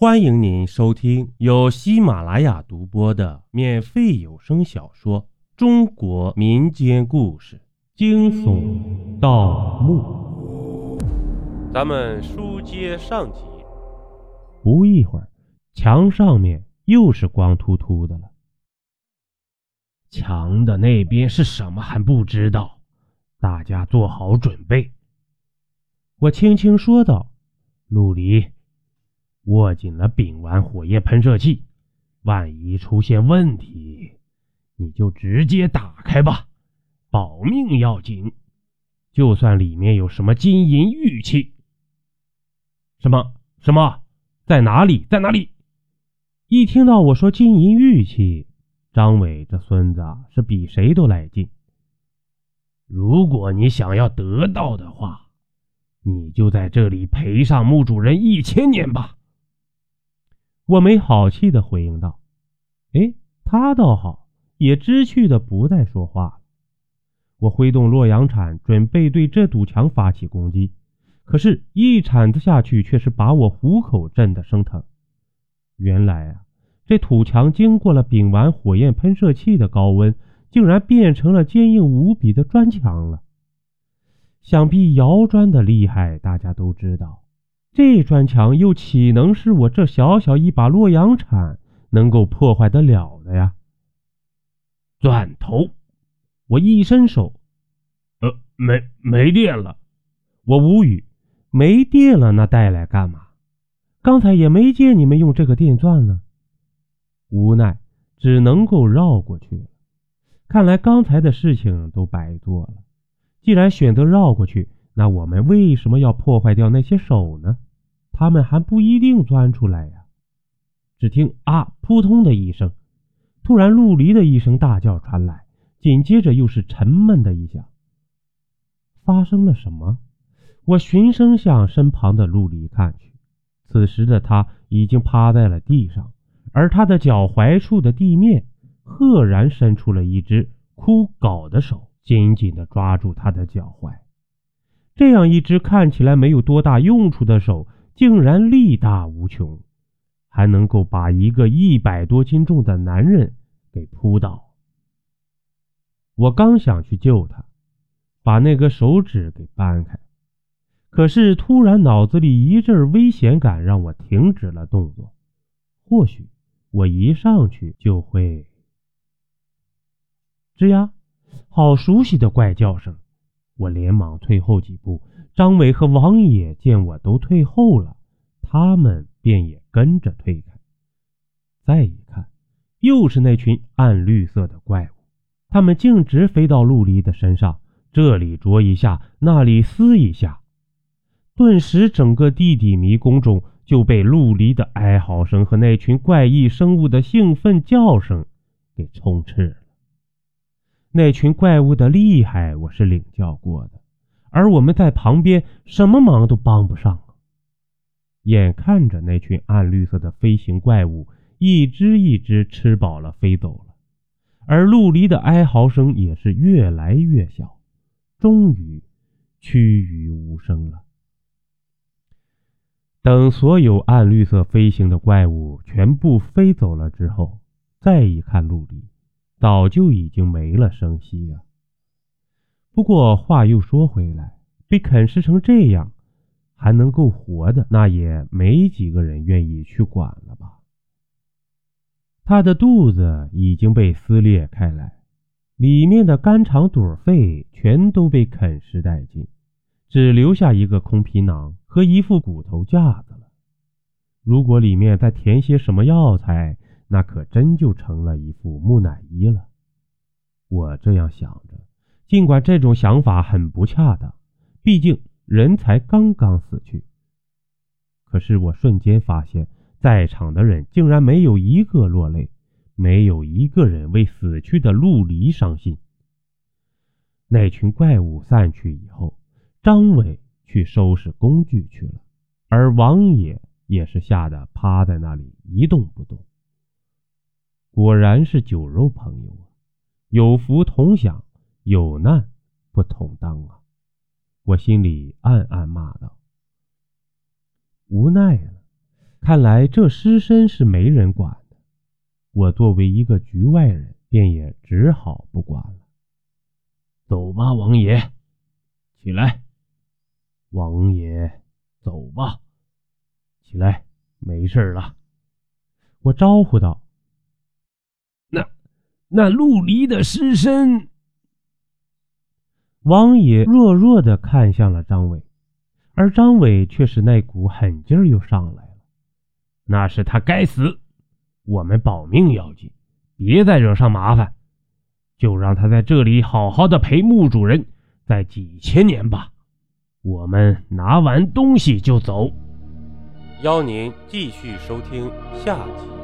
欢迎您收听由喜马拉雅独播的免费有声小说《中国民间故事：惊悚盗墓》。咱们书接上集。不一会儿，墙上面又是光秃秃的了。墙的那边是什么还不知道，大家做好准备。我轻轻说道：“陆离。”握紧了丙烷火焰喷射器，万一出现问题，你就直接打开吧，保命要紧。就算里面有什么金银玉器，什么什么，在哪里，在哪里？一听到我说金银玉器，张伟这孙子是比谁都来劲。如果你想要得到的话，你就在这里陪上墓主人一千年吧。我没好气的回应道：“哎，他倒好，也知趣的不再说话了。”我挥动洛阳铲，准备对这堵墙发起攻击，可是，一铲子下去，却是把我虎口震得生疼。原来啊，这土墙经过了丙烷火焰喷射器的高温，竟然变成了坚硬无比的砖墙了。想必窑砖的厉害，大家都知道。这砖墙又岂能是我这小小一把洛阳铲能够破坏得了的呀？钻头，我一伸手，呃，没没电了。我无语，没电了那带来干嘛？刚才也没见你们用这个电钻呢。无奈，只能够绕过去了。看来刚才的事情都白做了。既然选择绕过去。那我们为什么要破坏掉那些手呢？他们还不一定钻出来呀！只听啊，扑通的一声，突然陆离的一声大叫传来，紧接着又是沉闷的一响。发生了什么？我循声向身旁的陆离看去，此时的他已经趴在了地上，而他的脚踝处的地面赫然伸出了一只枯槁的手，紧紧地抓住他的脚踝。这样一只看起来没有多大用处的手，竟然力大无穷，还能够把一个一百多斤重的男人给扑倒。我刚想去救他，把那个手指给掰开，可是突然脑子里一阵危险感，让我停止了动作。或许我一上去就会……吱呀，好熟悉的怪叫声。我连忙退后几步，张伟和王野见我都退后了，他们便也跟着退开。再一看，又是那群暗绿色的怪物，他们径直飞到陆离的身上，这里啄一下，那里撕一下，顿时整个地底迷宫中就被陆离的哀嚎声和那群怪异生物的兴奋叫声给充斥了。那群怪物的厉害，我是领教过的，而我们在旁边什么忙都帮不上啊。眼看着那群暗绿色的飞行怪物一只一只吃饱了飞走了，而陆离的哀嚎声也是越来越小，终于趋于无声了。等所有暗绿色飞行的怪物全部飞走了之后，再一看陆离。早就已经没了声息呀。不过话又说回来，被啃食成这样，还能够活的，那也没几个人愿意去管了吧？他的肚子已经被撕裂开来，里面的肝肠肚肺全都被啃食殆尽，只留下一个空皮囊和一副骨头架子了。如果里面再填些什么药材，那可真就成了一副木乃伊了。我这样想着，尽管这种想法很不恰当，毕竟人才刚刚死去。可是我瞬间发现，在场的人竟然没有一个落泪，没有一个人为死去的陆离伤心。那群怪物散去以后，张伟去收拾工具去了，而王野也是吓得趴在那里一动不动。果然是酒肉朋友啊，有福同享，有难不同当啊！我心里暗暗骂道。无奈了，看来这尸身是没人管的，我作为一个局外人，便也只好不管了。走吧，王爷，起来。王爷，走吧，起来，没事了。我招呼道：“那陆离的尸身。”王爷弱弱的看向了张伟，而张伟却是那股狠劲儿又上来了。那是他该死，我们保命要紧，别再惹上麻烦，就让他在这里好好的陪墓主人，在几千年吧。我们拿完东西就走。邀您继续收听下集。